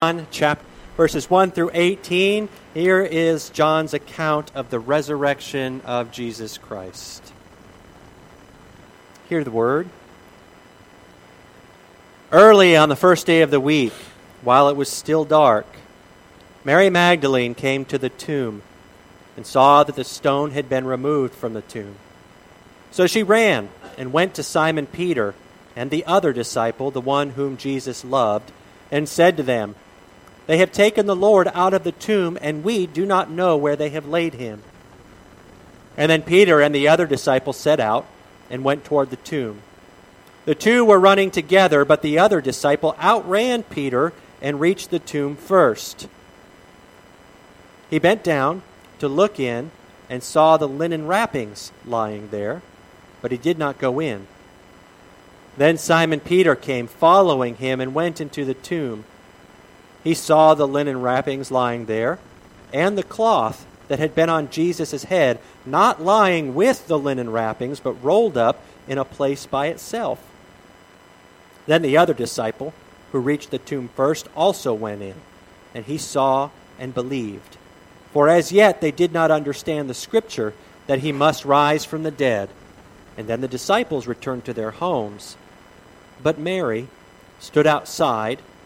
John chapter verses 1 through 18. Here is John's account of the resurrection of Jesus Christ. Hear the word. Early on the first day of the week, while it was still dark, Mary Magdalene came to the tomb and saw that the stone had been removed from the tomb. So she ran and went to Simon Peter and the other disciple, the one whom Jesus loved, and said to them, They have taken the Lord out of the tomb, and we do not know where they have laid him. And then Peter and the other disciple set out and went toward the tomb. The two were running together, but the other disciple outran Peter and reached the tomb first. He bent down to look in and saw the linen wrappings lying there, but he did not go in. Then Simon Peter came, following him, and went into the tomb. He saw the linen wrappings lying there, and the cloth that had been on Jesus' head, not lying with the linen wrappings, but rolled up in a place by itself. Then the other disciple, who reached the tomb first, also went in, and he saw and believed. For as yet they did not understand the scripture that he must rise from the dead. And then the disciples returned to their homes. But Mary stood outside,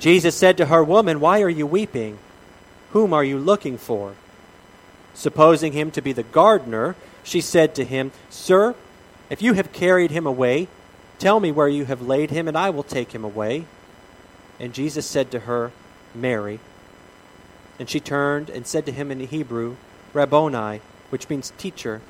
Jesus said to her, Woman, why are you weeping? Whom are you looking for? Supposing him to be the gardener, she said to him, Sir, if you have carried him away, tell me where you have laid him, and I will take him away. And Jesus said to her, Mary. And she turned and said to him in Hebrew, Rabboni, which means teacher.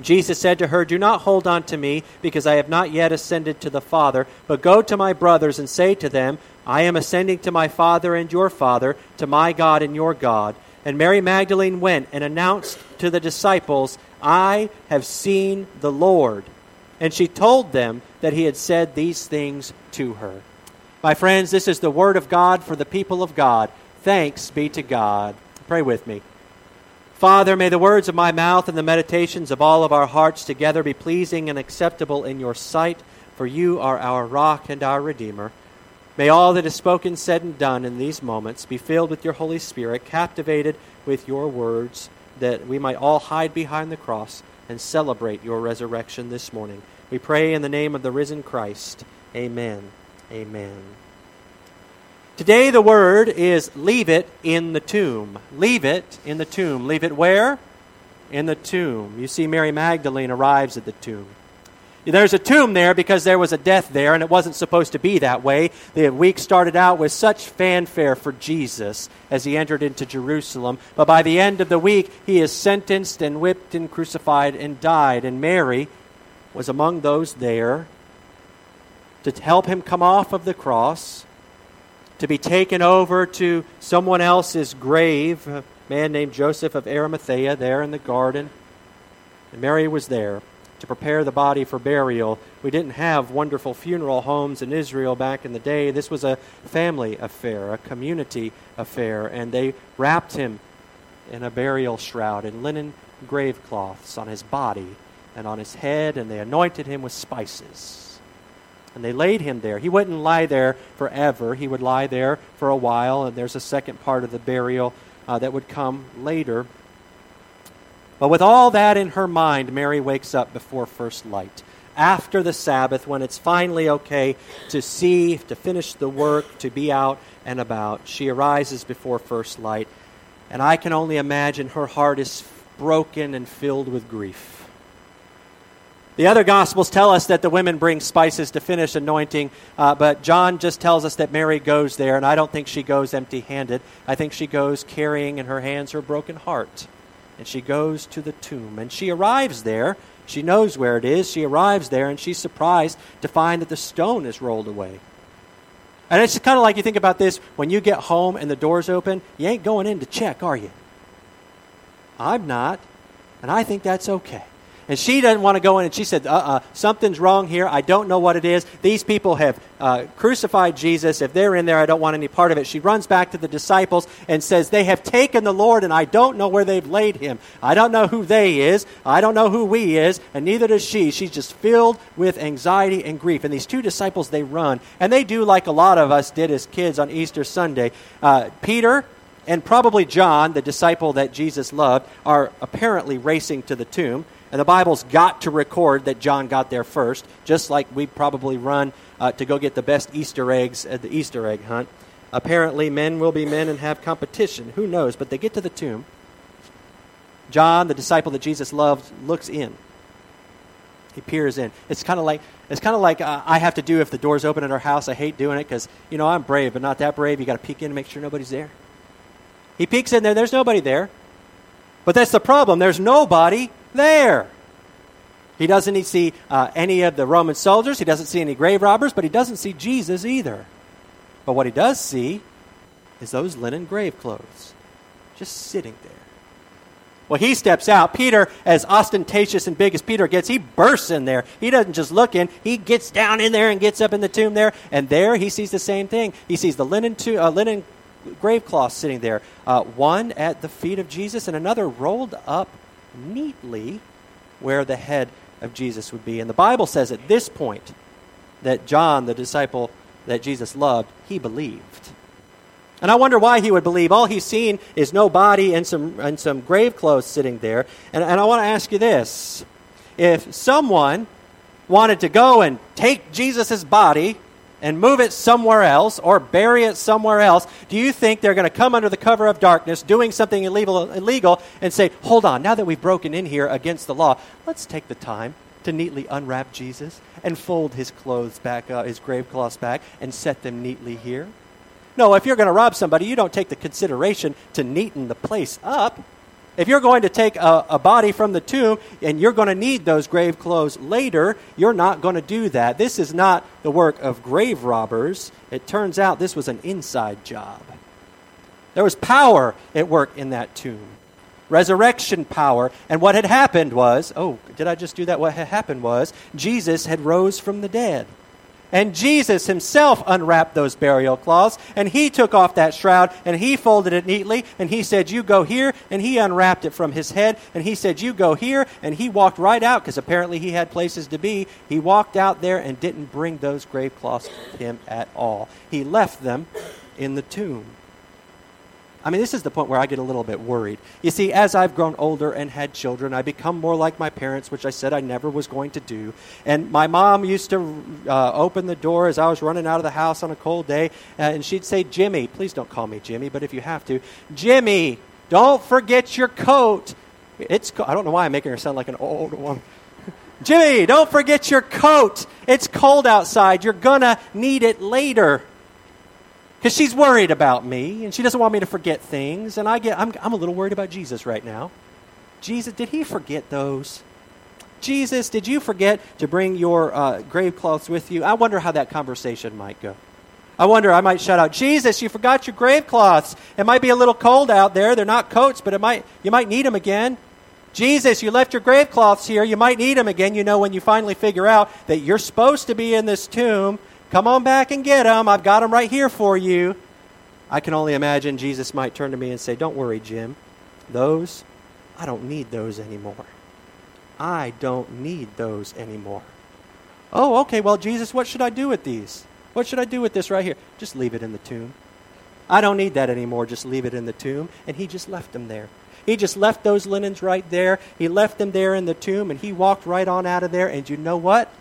Jesus said to her, Do not hold on to me, because I have not yet ascended to the Father, but go to my brothers and say to them, I am ascending to my Father and your Father, to my God and your God. And Mary Magdalene went and announced to the disciples, I have seen the Lord. And she told them that he had said these things to her. My friends, this is the word of God for the people of God. Thanks be to God. Pray with me. Father, may the words of my mouth and the meditations of all of our hearts together be pleasing and acceptable in your sight, for you are our rock and our Redeemer. May all that is spoken, said, and done in these moments be filled with your Holy Spirit, captivated with your words that we might all hide behind the cross and celebrate your resurrection this morning. We pray in the name of the risen Christ. Amen. Amen. Today, the word is leave it in the tomb. Leave it in the tomb. Leave it where? In the tomb. You see, Mary Magdalene arrives at the tomb. There's a tomb there because there was a death there, and it wasn't supposed to be that way. The week started out with such fanfare for Jesus as he entered into Jerusalem. But by the end of the week, he is sentenced and whipped and crucified and died. And Mary was among those there to help him come off of the cross, to be taken over to someone else's grave, a man named Joseph of Arimathea, there in the garden. And Mary was there to prepare the body for burial. We didn't have wonderful funeral homes in Israel back in the day. This was a family affair, a community affair, and they wrapped him in a burial shroud in linen grave cloths on his body and on his head, and they anointed him with spices. And they laid him there. He wouldn't lie there forever. He would lie there for a while, and there's a second part of the burial uh, that would come later. But with all that in her mind, Mary wakes up before first light. After the Sabbath, when it's finally okay to see, to finish the work, to be out and about, she arises before first light. And I can only imagine her heart is broken and filled with grief. The other Gospels tell us that the women bring spices to finish anointing, uh, but John just tells us that Mary goes there, and I don't think she goes empty handed. I think she goes carrying in her hands her broken heart and she goes to the tomb. And she arrives there. She knows where it is. She arrives there, and she's surprised to find that the stone is rolled away. And it's kind of like you think about this when you get home and the door's open, you ain't going in to check, are you? I'm not. And I think that's okay. And she doesn't want to go in, and she said, uh uh-uh, uh, something's wrong here. I don't know what it is. These people have uh, crucified Jesus. If they're in there, I don't want any part of it. She runs back to the disciples and says, They have taken the Lord, and I don't know where they've laid him. I don't know who they is. I don't know who we is, and neither does she. She's just filled with anxiety and grief. And these two disciples, they run, and they do like a lot of us did as kids on Easter Sunday. Uh, Peter, and probably John, the disciple that Jesus loved, are apparently racing to the tomb. And the Bible's got to record that John got there first, just like we probably run uh, to go get the best Easter eggs at the Easter egg hunt. Apparently, men will be men and have competition. Who knows? But they get to the tomb. John, the disciple that Jesus loved, looks in. He peers in. It's kind of like it's kind of like uh, I have to do if the door's open at our house. I hate doing it because you know I'm brave, but not that brave. You got to peek in and make sure nobody's there. He peeks in there. There's nobody there. But that's the problem. There's nobody there. He doesn't see uh, any of the Roman soldiers. He doesn't see any grave robbers, but he doesn't see Jesus either. But what he does see is those linen grave clothes just sitting there. Well, he steps out. Peter, as ostentatious and big as Peter gets, he bursts in there. He doesn't just look in, he gets down in there and gets up in the tomb there. And there he sees the same thing. He sees the linen, to, uh, linen grave cloths sitting there, uh, one at the feet of Jesus and another rolled up neatly where the head of Jesus would be. And the Bible says at this point that John, the disciple that Jesus loved, he believed. And I wonder why he would believe. All he's seen is no body and some, and some grave clothes sitting there. And, and I want to ask you this. If someone wanted to go and take Jesus' body and move it somewhere else or bury it somewhere else, do you think they're going to come under the cover of darkness doing something illegal, illegal and say, hold on, now that we've broken in here against the law, let's take the time to neatly unwrap Jesus and fold his clothes back, uh, his grave cloths back, and set them neatly here? No, if you're going to rob somebody, you don't take the consideration to neaten the place up. If you're going to take a, a body from the tomb and you're going to need those grave clothes later, you're not going to do that. This is not the work of grave robbers. It turns out this was an inside job. There was power at work in that tomb resurrection power. And what had happened was, oh, did I just do that? What had happened was Jesus had rose from the dead. And Jesus himself unwrapped those burial cloths, and he took off that shroud, and he folded it neatly, and he said, You go here, and he unwrapped it from his head, and he said, You go here, and he walked right out, because apparently he had places to be. He walked out there and didn't bring those grave cloths with him at all. He left them in the tomb. I mean, this is the point where I get a little bit worried. You see, as I've grown older and had children, I become more like my parents, which I said I never was going to do. And my mom used to uh, open the door as I was running out of the house on a cold day, uh, and she'd say, Jimmy, please don't call me Jimmy, but if you have to, Jimmy, don't forget your coat. It's co- I don't know why I'm making her sound like an old one. Jimmy, don't forget your coat. It's cold outside. You're going to need it later because she's worried about me and she doesn't want me to forget things and i get I'm, I'm a little worried about jesus right now. Jesus did he forget those? Jesus did you forget to bring your uh, grave with you? I wonder how that conversation might go. I wonder i might shout out jesus you forgot your grave cloths. It might be a little cold out there. They're not coats but it might you might need them again. Jesus you left your grave cloths here. You might need them again. You know when you finally figure out that you're supposed to be in this tomb Come on back and get them. I've got them right here for you. I can only imagine Jesus might turn to me and say, Don't worry, Jim. Those, I don't need those anymore. I don't need those anymore. Oh, okay. Well, Jesus, what should I do with these? What should I do with this right here? Just leave it in the tomb. I don't need that anymore. Just leave it in the tomb. And he just left them there. He just left those linens right there. He left them there in the tomb, and he walked right on out of there. And you know what?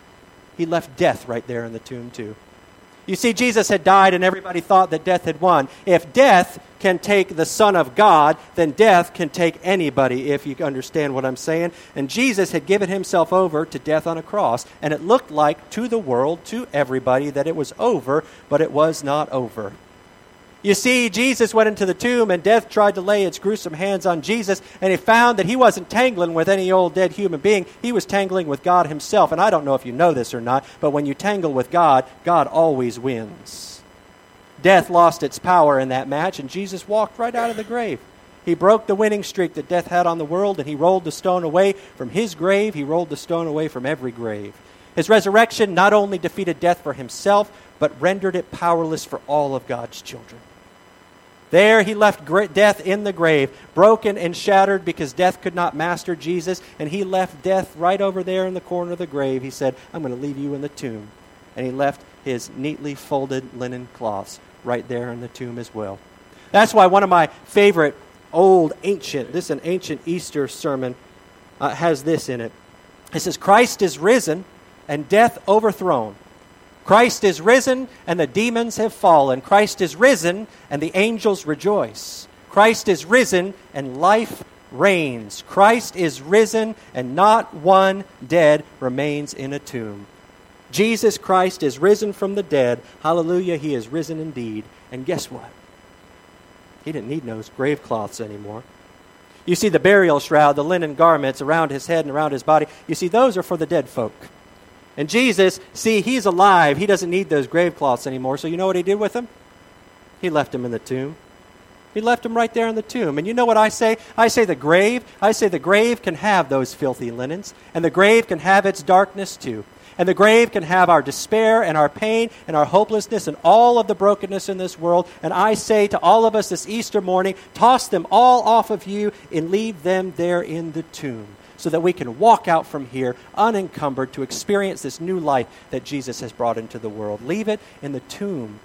He left death right there in the tomb, too. You see, Jesus had died, and everybody thought that death had won. If death can take the Son of God, then death can take anybody, if you understand what I'm saying. And Jesus had given himself over to death on a cross, and it looked like to the world, to everybody, that it was over, but it was not over. You see, Jesus went into the tomb and death tried to lay its gruesome hands on Jesus, and he found that he wasn't tangling with any old dead human being. He was tangling with God himself. And I don't know if you know this or not, but when you tangle with God, God always wins. Death lost its power in that match, and Jesus walked right out of the grave. He broke the winning streak that death had on the world, and he rolled the stone away from his grave. He rolled the stone away from every grave. His resurrection not only defeated death for himself, but rendered it powerless for all of God's children. There he left death in the grave, broken and shattered because death could not master Jesus, and he left death right over there in the corner of the grave. He said, I'm going to leave you in the tomb. And he left his neatly folded linen cloths right there in the tomb as well. That's why one of my favorite old ancient, this is an ancient Easter sermon, uh, has this in it. It says, Christ is risen and death overthrown. Christ is risen and the demons have fallen. Christ is risen and the angels rejoice. Christ is risen and life reigns. Christ is risen and not one dead remains in a tomb. Jesus Christ is risen from the dead. Hallelujah, he is risen indeed. And guess what? He didn't need those grave cloths anymore. You see the burial shroud, the linen garments around his head and around his body. You see, those are for the dead folk. And Jesus, see, he's alive. He doesn't need those grave cloths anymore. So you know what he did with them? He left them in the tomb. He left them right there in the tomb. And you know what I say? I say the grave, I say the grave can have those filthy linens, and the grave can have its darkness too. And the grave can have our despair and our pain and our hopelessness and all of the brokenness in this world. And I say to all of us this Easter morning, toss them all off of you and leave them there in the tomb so that we can walk out from here unencumbered to experience this new life that Jesus has brought into the world. Leave it in the tomb.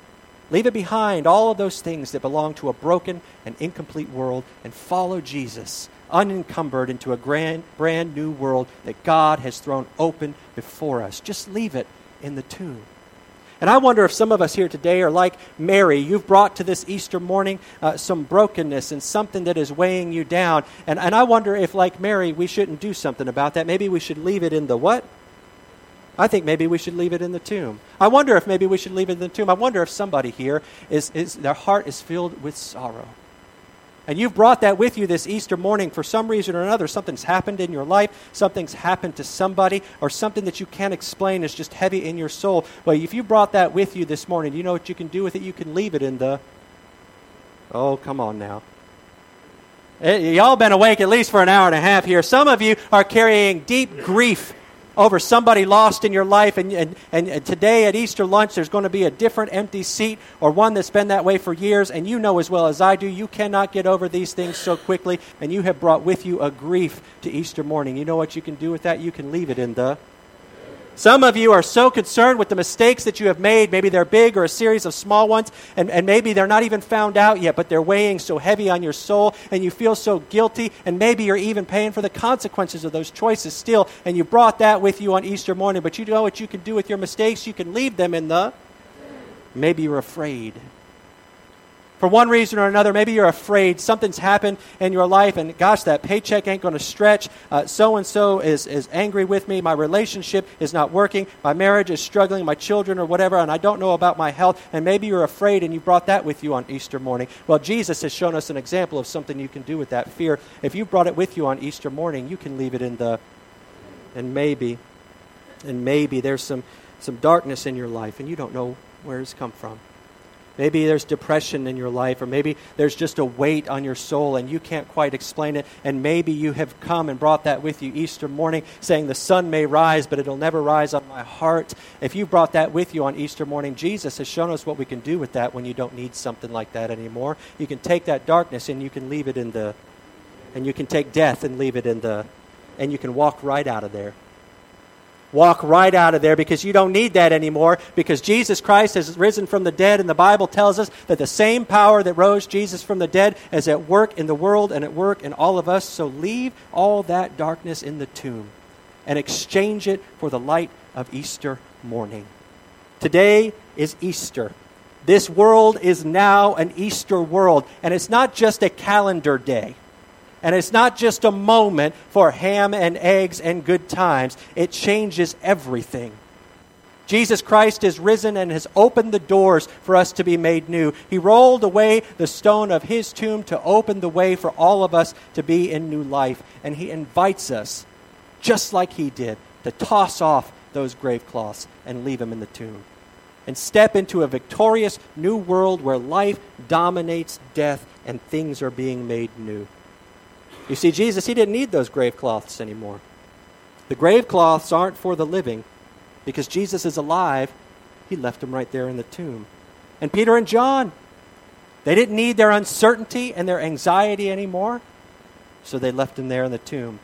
Leave it behind, all of those things that belong to a broken and incomplete world, and follow Jesus unencumbered into a grand, brand new world that God has thrown open before us. Just leave it in the tomb. And I wonder if some of us here today are like Mary. You've brought to this Easter morning uh, some brokenness and something that is weighing you down. And, and I wonder if, like Mary, we shouldn't do something about that. Maybe we should leave it in the what? I think maybe we should leave it in the tomb. I wonder if maybe we should leave it in the tomb. I wonder if somebody here is, is their heart is filled with sorrow. And you've brought that with you this Easter morning for some reason or another. Something's happened in your life, something's happened to somebody, or something that you can't explain is just heavy in your soul. Well, if you brought that with you this morning, you know what you can do with it? You can leave it in the. Oh, come on now. Eh, y'all been awake at least for an hour and a half here. Some of you are carrying deep grief over somebody lost in your life, and, and, and today at Easter lunch, there's going to be a different empty seat or one that's been that way for years, and you know as well as I do, you cannot get over these things so quickly, and you have brought with you a grief to Easter morning. You know what you can do with that? You can leave it in the some of you are so concerned with the mistakes that you have made. Maybe they're big or a series of small ones, and, and maybe they're not even found out yet, but they're weighing so heavy on your soul, and you feel so guilty, and maybe you're even paying for the consequences of those choices still, and you brought that with you on Easter morning. But you know what you can do with your mistakes? You can leave them in the. Maybe you're afraid for one reason or another, maybe you're afraid something's happened in your life, and gosh, that paycheck ain't going to stretch. So and so is is angry with me. My relationship is not working. My marriage is struggling. My children or whatever, and I don't know about my health. And maybe you're afraid, and you brought that with you on Easter morning. Well, Jesus has shown us an example of something you can do with that fear. If you brought it with you on Easter morning, you can leave it in the. And maybe, and maybe there's some some darkness in your life, and you don't know where it's come from. Maybe there's depression in your life, or maybe there's just a weight on your soul and you can't quite explain it. And maybe you have come and brought that with you Easter morning, saying, The sun may rise, but it'll never rise on my heart. If you brought that with you on Easter morning, Jesus has shown us what we can do with that when you don't need something like that anymore. You can take that darkness and you can leave it in the, and you can take death and leave it in the, and you can walk right out of there walk right out of there because you don't need that anymore because Jesus Christ has risen from the dead, and the Bible tells us that the same power that rose Jesus from the dead is at work in the world and at work in all of us. So leave all that darkness in the tomb and exchange it for the light of Easter morning. Today is Easter. This world is now an Easter world, and it's not just a calendar day. And it's not just a moment for ham and eggs and good times, it changes everything. Jesus Christ is risen and has opened the doors for us to be made new. He rolled away the stone of his tomb to open the way for all of us to be in new life. And he invites us, just like he did, to toss off those grave cloths and leave them in the tomb. and step into a victorious new world where life dominates death and things are being made new. You see, Jesus, he didn't need those grave cloths anymore. The grave cloths aren't for the living. Because Jesus is alive, he left them right there in the tomb. And Peter and John, they didn't need their uncertainty and their anxiety anymore, so they left him there in the tomb.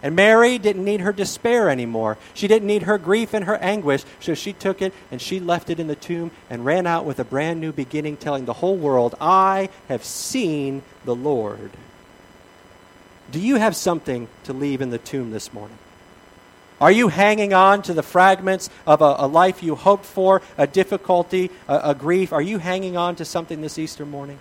And Mary didn't need her despair anymore. She didn't need her grief and her anguish, so she took it and she left it in the tomb and ran out with a brand new beginning, telling the whole world, I have seen the Lord. Do you have something to leave in the tomb this morning? Are you hanging on to the fragments of a, a life you hoped for, a difficulty, a, a grief? Are you hanging on to something this Easter morning?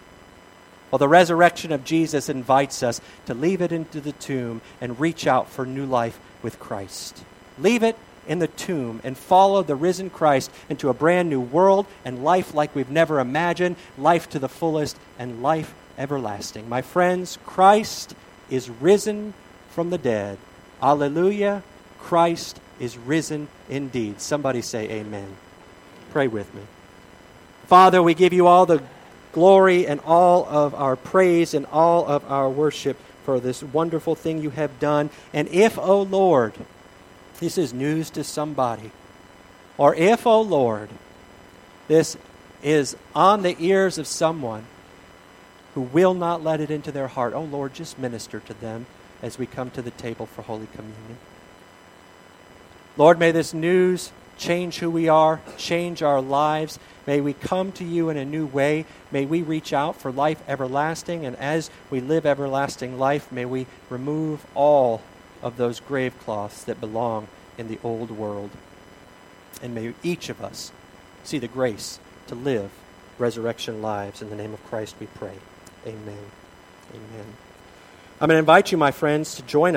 Well, the resurrection of Jesus invites us to leave it into the tomb and reach out for new life with Christ. Leave it in the tomb and follow the risen Christ into a brand new world and life like we've never imagined, life to the fullest, and life everlasting. My friends, Christ is risen from the dead. Alleluia. Christ is risen indeed. Somebody say amen. Pray with me. Father, we give you all the glory and all of our praise and all of our worship for this wonderful thing you have done. And if, O oh Lord, this is news to somebody, or if, O oh Lord, this is on the ears of someone who will not let it into their heart, oh Lord, just minister to them as we come to the table for Holy Communion. Lord, may this news change who we are, change our lives. May we come to you in a new way. May we reach out for life everlasting. And as we live everlasting life, may we remove all of those grave cloths that belong in the old world. And may each of us see the grace to live resurrection lives. In the name of Christ we pray. Amen. Amen. I'm going to invite you, my friends, to join us.